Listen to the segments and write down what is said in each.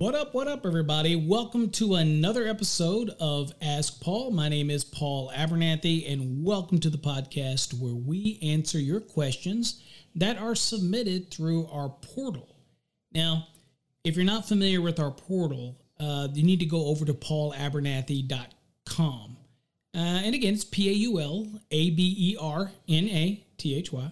What up, what up, everybody? Welcome to another episode of Ask Paul. My name is Paul Abernathy, and welcome to the podcast where we answer your questions that are submitted through our portal. Now, if you're not familiar with our portal, uh, you need to go over to paulabernathy.com. Uh, and again, it's P A U L A B E R N A T H Y.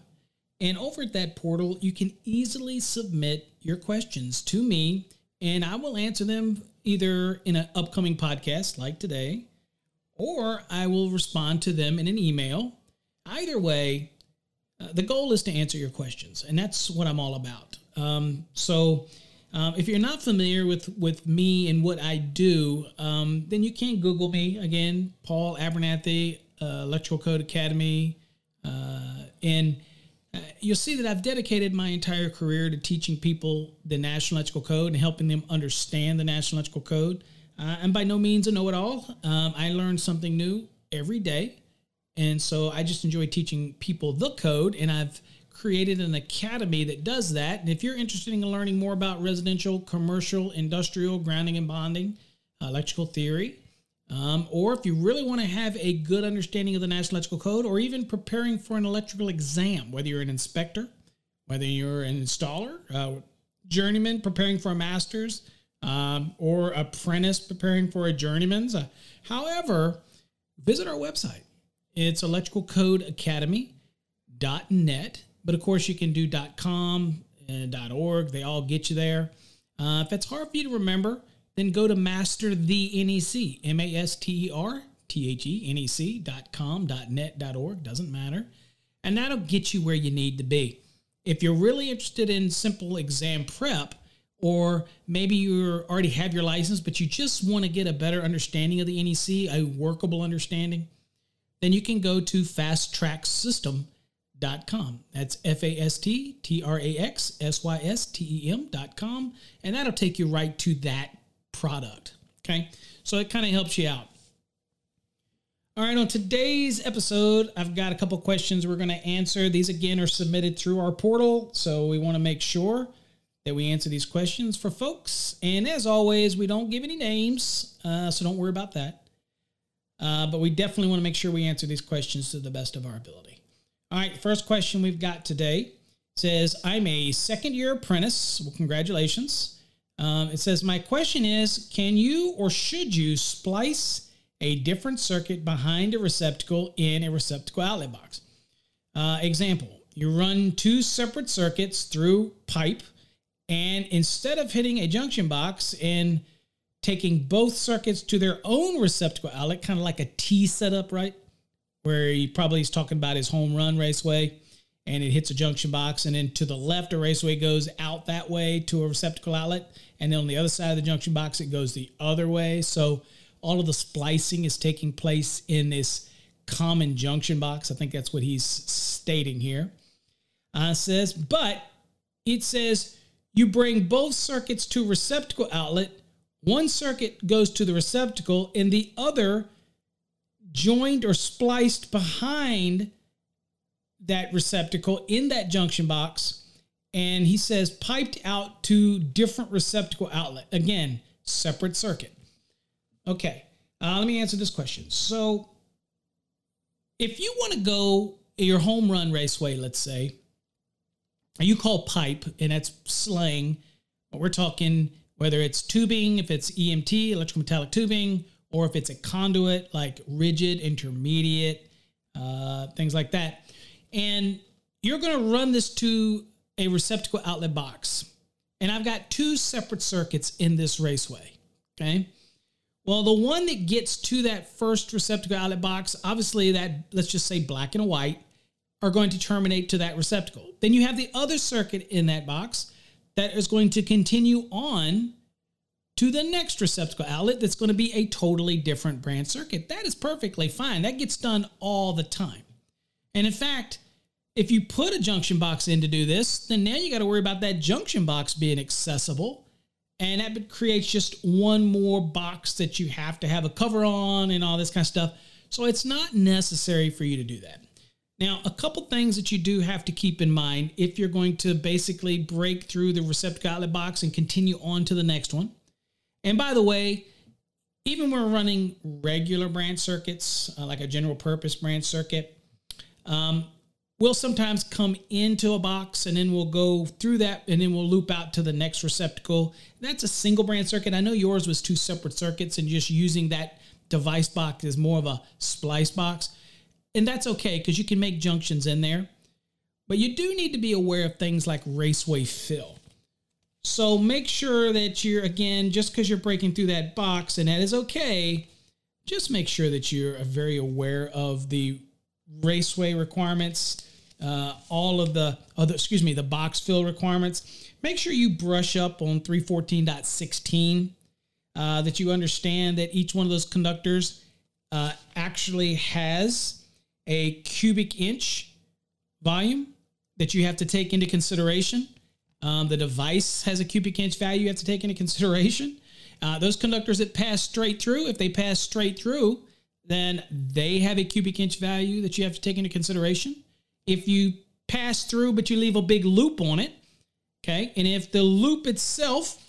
And over at that portal, you can easily submit your questions to me and I will answer them either in an upcoming podcast like today, or I will respond to them in an email. Either way, uh, the goal is to answer your questions, and that's what I'm all about. Um, so, um, if you're not familiar with with me and what I do, um, then you can Google me again, Paul Abernathy, uh, Electrical Code Academy, uh, and you'll see that I've dedicated my entire career to teaching people the National Electrical Code and helping them understand the National Electrical Code. Uh, I'm by no means a know it all. Um, I learn something new every day. And so I just enjoy teaching people the code, and I've created an academy that does that. And if you're interested in learning more about residential, commercial, industrial, grounding and bonding, uh, electrical theory, um, or if you really want to have a good understanding of the National Electrical Code, or even preparing for an electrical exam, whether you're an inspector, whether you're an installer, uh, journeyman preparing for a master's, um, or apprentice preparing for a journeyman's. Uh, however, visit our website. It's electricalcodeacademy.net. But of course, you can do .com and .org. They all get you there. Uh, if it's hard for you to remember, then go to Master the NEC, M A S T E R T H E N E C dot com, dot net, dot org, doesn't matter. And that'll get you where you need to be. If you're really interested in simple exam prep, or maybe you already have your license, but you just want to get a better understanding of the NEC, a workable understanding, then you can go to fasttraxsystem.com. That's F A S T T R A X S Y S T E M.com. And that'll take you right to that product. Okay. So it kind of helps you out. All right, on today's episode, I've got a couple questions we're going to answer. These again are submitted through our portal, so we want to make sure that we answer these questions for folks. And as always, we don't give any names, uh, so don't worry about that. Uh, but we definitely want to make sure we answer these questions to the best of our ability. All right, first question we've got today says, I'm a second year apprentice. Well, congratulations. Um, it says, My question is can you or should you splice a different circuit behind a receptacle in a receptacle outlet box? Uh, example, you run two separate circuits through pipe, and instead of hitting a junction box and taking both circuits to their own receptacle outlet, kind of like a T setup, right? Where he probably is talking about his home run raceway and it hits a junction box, and then to the left, a raceway goes out that way to a receptacle outlet and then on the other side of the junction box, it goes the other way. So all of the splicing is taking place in this common junction box. I think that's what he's stating here. Uh, says, but it says you bring both circuits to receptacle outlet one circuit goes to the receptacle and the other joined or spliced behind that receptacle in that junction box. And he says piped out to different receptacle outlet. Again, separate circuit. Okay, uh, let me answer this question. So, if you want to go your home run raceway, let's say, you call pipe, and that's slang, but we're talking whether it's tubing, if it's EMT, electrical metallic tubing, or if it's a conduit like rigid, intermediate, uh, things like that. And you're going to run this to a receptacle outlet box. And I've got two separate circuits in this raceway. Okay. Well, the one that gets to that first receptacle outlet box, obviously, that let's just say black and white, are going to terminate to that receptacle. Then you have the other circuit in that box that is going to continue on to the next receptacle outlet that's going to be a totally different branch circuit. That is perfectly fine. That gets done all the time. And in fact, if you put a junction box in to do this, then now you got to worry about that junction box being accessible. And that creates just one more box that you have to have a cover on and all this kind of stuff. So it's not necessary for you to do that. Now, a couple things that you do have to keep in mind if you're going to basically break through the receptacle outlet box and continue on to the next one. And by the way, even when we're running regular branch circuits, uh, like a general purpose branch circuit, um, we'll sometimes come into a box and then we'll go through that and then we'll loop out to the next receptacle. That's a single branch circuit. I know yours was two separate circuits and just using that device box is more of a splice box. And that's okay because you can make junctions in there. But you do need to be aware of things like raceway fill. So make sure that you're, again, just because you're breaking through that box and that is okay, just make sure that you're very aware of the raceway requirements, uh, all of the other, excuse me, the box fill requirements. Make sure you brush up on 314.16, uh, that you understand that each one of those conductors uh, actually has a cubic inch volume that you have to take into consideration. Um, the device has a cubic inch value you have to take into consideration. Uh, those conductors that pass straight through, if they pass straight through, then they have a cubic inch value that you have to take into consideration. If you pass through but you leave a big loop on it, okay, and if the loop itself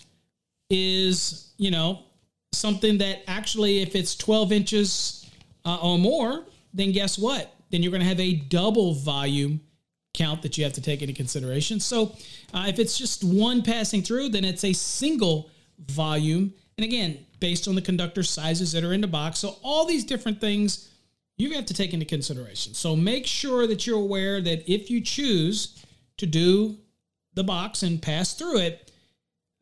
is, you know, something that actually, if it's 12 inches uh, or more, then guess what? Then you're going to have a double volume count that you have to take into consideration. So uh, if it's just one passing through, then it's a single volume. And again, based on the conductor sizes that are in the box. So all these different things you have to take into consideration. So make sure that you're aware that if you choose to do the box and pass through it,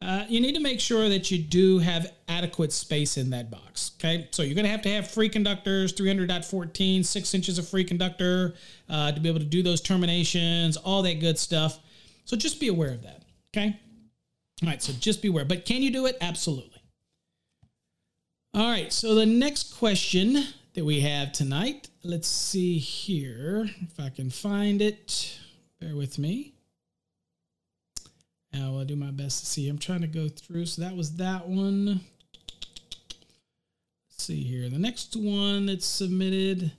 uh, you need to make sure that you do have adequate space in that box. Okay, so you're going to have to have free conductors, 300.14, six inches of free conductor uh, to be able to do those terminations, all that good stuff. So just be aware of that. Okay, all right, so just be aware. But can you do it? Absolutely. All right, so the next question that we have tonight, let's see here if I can find it. Bear with me. I will do my best to see. I'm trying to go through. So that was that one. Let's see here. The next one that's submitted.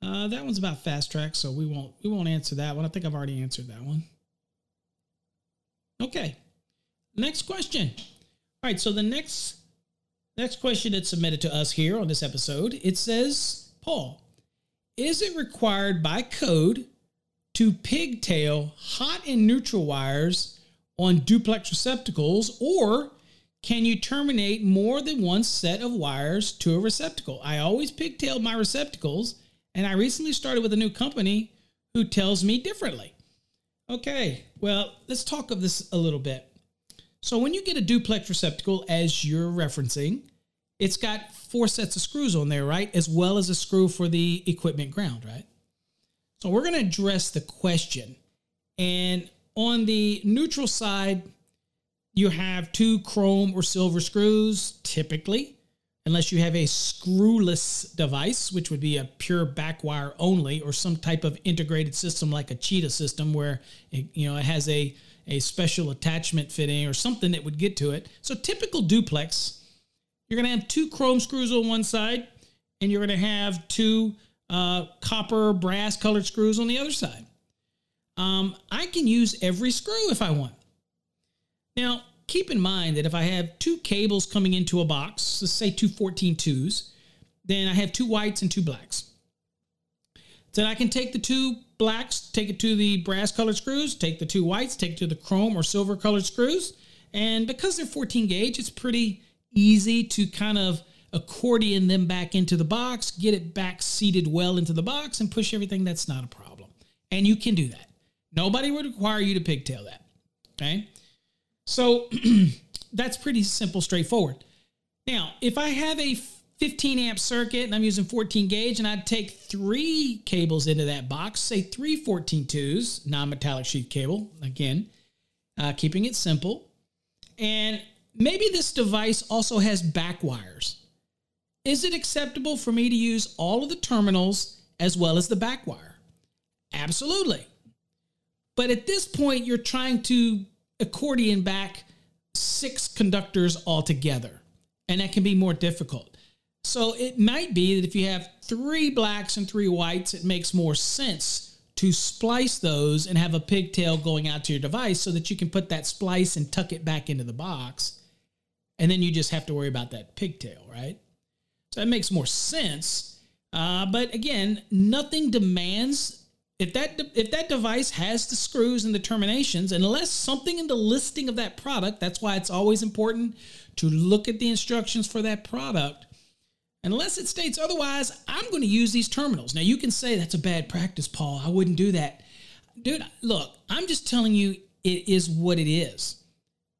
Uh, that one's about fast track, so we won't we won't answer that one. I think I've already answered that one. Okay. Next question. All right, so the next next question that's submitted to us here on this episode, it says, Paul, is it required by code to pigtail hot and neutral wires on duplex receptacles, or can you terminate more than one set of wires to a receptacle? I always pigtailed my receptacles, and I recently started with a new company who tells me differently. Okay, well, let's talk of this a little bit. So, when you get a duplex receptacle, as you're referencing, it's got four sets of screws on there, right? As well as a screw for the equipment ground, right? So, we're going to address the question. And on the neutral side, you have two chrome or silver screws, typically, unless you have a screwless device, which would be a pure backwire only, or some type of integrated system like a Cheetah system, where it, you know it has a a special attachment fitting or something that would get to it. So typical duplex you're going to have two chrome screws on one side, and you're going to have two uh, copper brass colored screws on the other side. Um, I can use every screw if I want. Now, keep in mind that if I have two cables coming into a box, let's say two 14 twos, then I have two whites and two blacks. Then I can take the two blacks, take it to the brass colored screws, take the two whites, take it to the chrome or silver colored screws. And because they're 14 gauge, it's pretty easy to kind of accordion them back into the box, get it back seated well into the box, and push everything. That's not a problem. And you can do that. Nobody would require you to pigtail that. Okay. So that's pretty simple, straightforward. Now, if I have a 15 amp circuit and I'm using 14 gauge and I'd take three cables into that box, say three 14 twos, non-metallic sheath cable, again, uh, keeping it simple. And maybe this device also has back wires. Is it acceptable for me to use all of the terminals as well as the back wire? Absolutely. But at this point, you're trying to accordion back six conductors altogether, and that can be more difficult. So it might be that if you have three blacks and three whites, it makes more sense to splice those and have a pigtail going out to your device so that you can put that splice and tuck it back into the box. And then you just have to worry about that pigtail, right? So that makes more sense. Uh, but again, nothing demands if that de- if that device has the screws and the terminations, unless something in the listing of that product, that's why it's always important to look at the instructions for that product. Unless it states otherwise, I'm going to use these terminals. Now you can say that's a bad practice, Paul. I wouldn't do that. Dude, look, I'm just telling you it is what it is.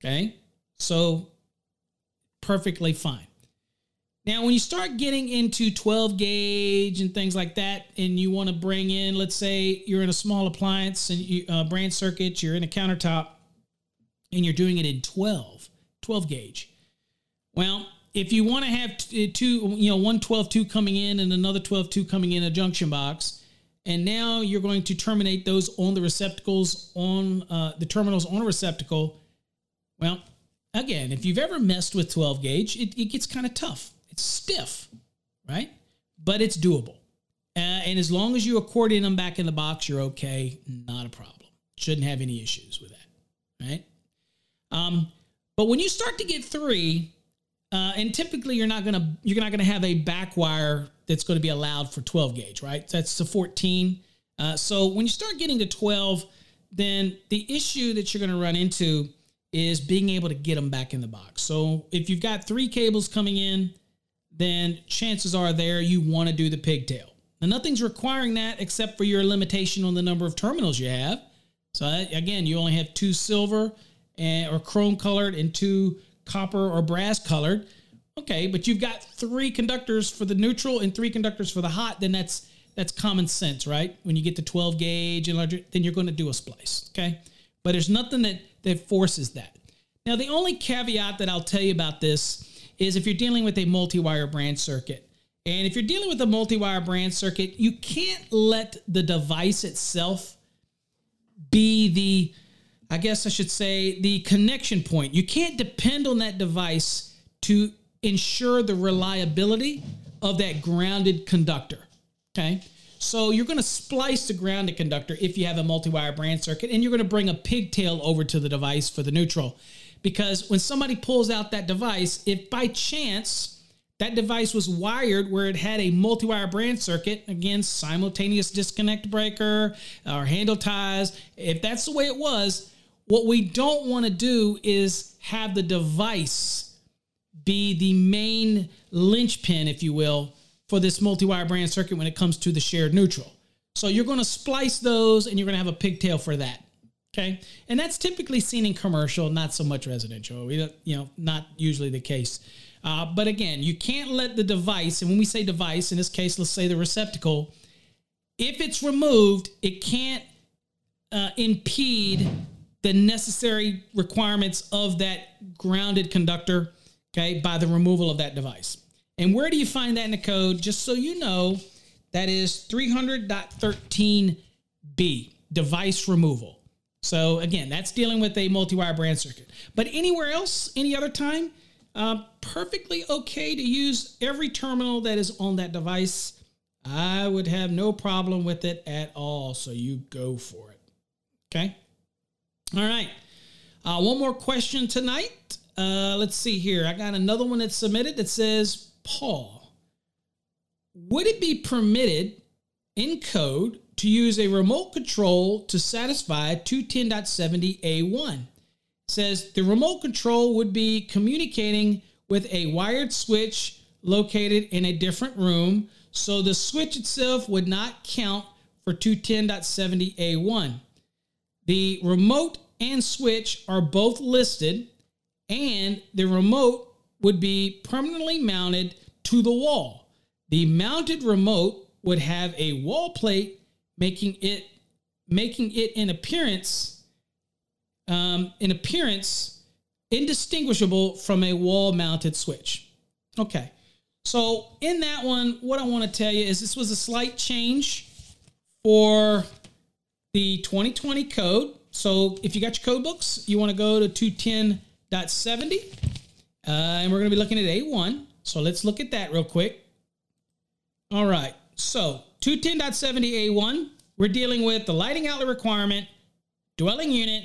Okay? So perfectly fine. Now, when you start getting into 12 gauge and things like that, and you want to bring in, let's say you're in a small appliance and you, uh, branch circuit, you're in a countertop, and you're doing it in 12, 12 gauge. Well, if you want to have uh, two, you know, one 12 2 coming in and another 12 2 coming in a junction box, and now you're going to terminate those on the receptacles on uh, the terminals on a receptacle. Well, again, if you've ever messed with 12 gauge, it, it gets kind of tough it's stiff, right? But it's doable. Uh, and as long as you accordion them back in the box, you're okay. Not a problem. Shouldn't have any issues with that, right? Um, but when you start to get three, uh, and typically you're not gonna you're not gonna have a back wire that's going to be allowed for 12 gauge, right? That's the 14. Uh, so when you start getting to 12, then the issue that you're going to run into is being able to get them back in the box. So if you've got three cables coming in, then chances are there you want to do the pigtail. Now, nothing's requiring that except for your limitation on the number of terminals you have. So, uh, again, you only have two silver and, or chrome colored and two copper or brass colored. Okay, but you've got three conductors for the neutral and three conductors for the hot, then that's that's common sense, right? When you get to 12 gauge and larger, then you're going to do a splice. Okay. But there's nothing that that forces that. Now, the only caveat that I'll tell you about this is if you're dealing with a multi-wire branch circuit. And if you're dealing with a multi-wire branch circuit, you can't let the device itself be the, I guess I should say, the connection point. You can't depend on that device to ensure the reliability of that grounded conductor. Okay. So you're going to splice the grounded conductor if you have a multi-wire branch circuit, and you're going to bring a pigtail over to the device for the neutral. Because when somebody pulls out that device, if by chance that device was wired where it had a multi-wire branch circuit, again, simultaneous disconnect breaker or handle ties, if that's the way it was, what we don't want to do is have the device be the main linchpin, if you will, for this multi-wire branch circuit when it comes to the shared neutral. So you're going to splice those and you're going to have a pigtail for that. Okay. And that's typically seen in commercial, not so much residential. We don't, you know, not usually the case. Uh, but again, you can't let the device, and when we say device, in this case, let's say the receptacle, if it's removed, it can't uh, impede the necessary requirements of that grounded conductor, okay, by the removal of that device. And where do you find that in the code? Just so you know, that is 300.13b, device removal. So again, that's dealing with a multi-wire branch circuit. But anywhere else, any other time, Uh, perfectly okay to use every terminal that is on that device. I would have no problem with it at all. So you go for it. Okay. All right. Uh, one more question tonight. Uh, let's see here. I got another one that's submitted that says, Paul, would it be permitted in code to use a remote control to satisfy 210.70A1? It says the remote control would be communicating with a wired switch located in a different room, so the switch itself would not count for 210.70A1. The remote and switch are both listed, and the remote would be permanently mounted to the wall. The mounted remote would have a wall plate, making it making it in appearance um, in appearance indistinguishable from a wall mounted switch. Okay, so in that one, what I want to tell you is this was a slight change for the 2020 code. So if you got your code books, you want to go to 210.70, uh, and we're going to be looking at A1. So let's look at that real quick. All right. So 210.70A1, we're dealing with the lighting outlet requirement, dwelling unit,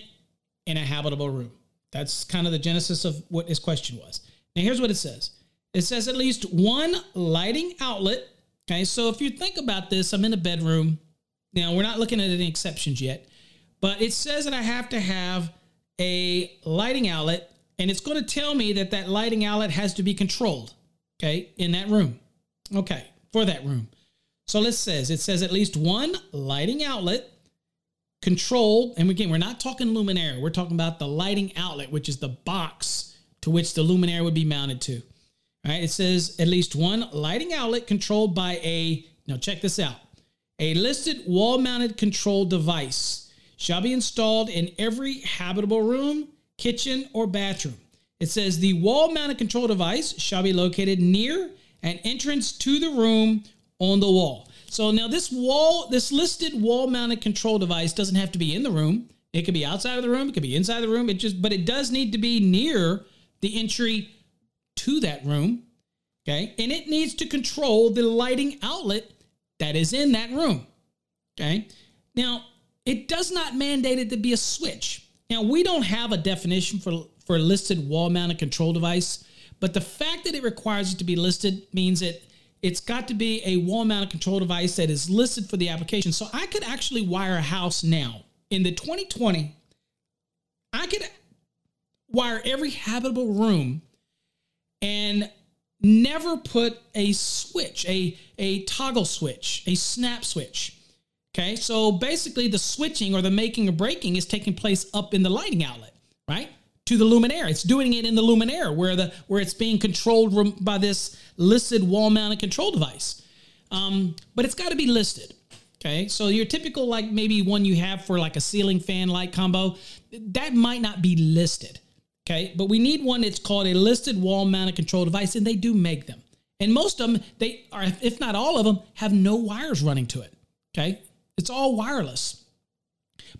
in a habitable room. That's kind of the genesis of what his question was. Now here's what it says. It says at least one lighting outlet. Okay, so if you think about this, I'm in a bedroom. Now we're not looking at any exceptions yet, but it says that I have to have a lighting outlet, and it's going to tell me that that lighting outlet has to be controlled. Okay, in that room. Okay, for that room. So let's says it says at least one lighting outlet controlled, and again, we're not talking luminaire. We're talking about the lighting outlet, which is the box to which the luminaire would be mounted to. All right, it says at least one lighting outlet controlled by a, now check this out, a listed wall mounted control device shall be installed in every habitable room, kitchen, or bathroom. It says the wall mounted control device shall be located near an entrance to the room on the wall. So now this wall, this listed wall mounted control device doesn't have to be in the room. It could be outside of the room, it could be inside the room. It just but it does need to be near the entry to that room. Okay? And it needs to control the lighting outlet that is in that room. Okay? Now, it does not mandate it to be a switch. Now, we don't have a definition for for a listed wall mounted control device, but the fact that it requires it to be listed means that it's got to be a wall mounted control device that is listed for the application. So I could actually wire a house now in the 2020. I could wire every habitable room and never put a switch, a, a toggle switch, a snap switch. Okay, so basically the switching or the making or breaking is taking place up in the lighting outlet, right? to the luminaire. It's doing it in the luminaire where the where it's being controlled by this listed wall mounted control device. Um, but it's got to be listed. Okay, so your typical like maybe one you have for like a ceiling fan light combo, that might not be listed. Okay, but we need one that's called a listed wall mounted control device, and they do make them. And most of them, they are, if not all of them, have no wires running to it. Okay, it's all wireless.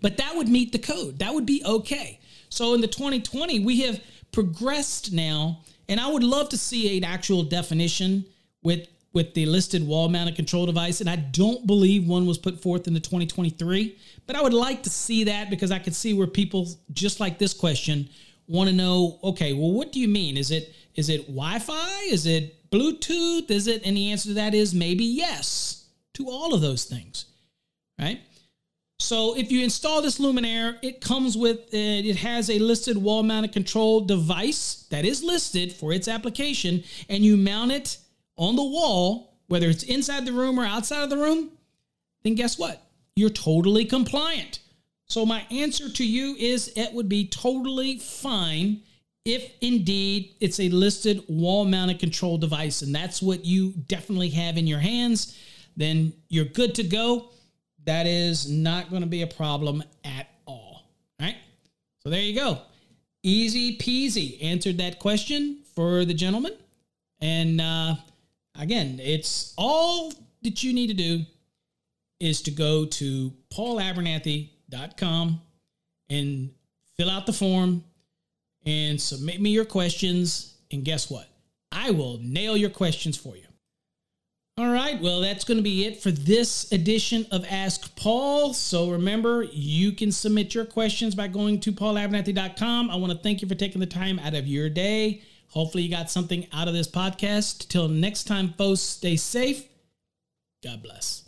But that would meet the code. That would be okay. So in the 2020, we have progressed now, and I would love to see an actual definition with with the listed wall mounted control device. And I don't believe one was put forth in the 2023, but I would like to see that because I could see where people, just like this question, want to know, okay, well, what do you mean? Is it is it Wi-Fi? Is it Bluetooth? Is it? And the answer to that is maybe yes to all of those things. Right? So if you install this luminaire, it comes with, uh, it has a listed wall mounted control device that is listed for its application, and you mount it on the wall, whether it's inside the room or outside of the room, then guess what? You're totally compliant. So my answer to you is it would be totally fine if indeed it's a listed wall mounted control device and that's what you definitely have in your hands, then you're good to go that is not going to be a problem at all. Right? So there you go. Easy peasy answered that question for the gentleman. And uh, again, it's all that you need to do is to go to paulabernathy.com and fill out the form and submit me your questions. And guess what? I will nail your questions for you. All right, well, that's going to be it for this edition of Ask Paul. So remember, you can submit your questions by going to paulabernathy.com. I want to thank you for taking the time out of your day. Hopefully, you got something out of this podcast. Till next time, folks, stay safe. God bless.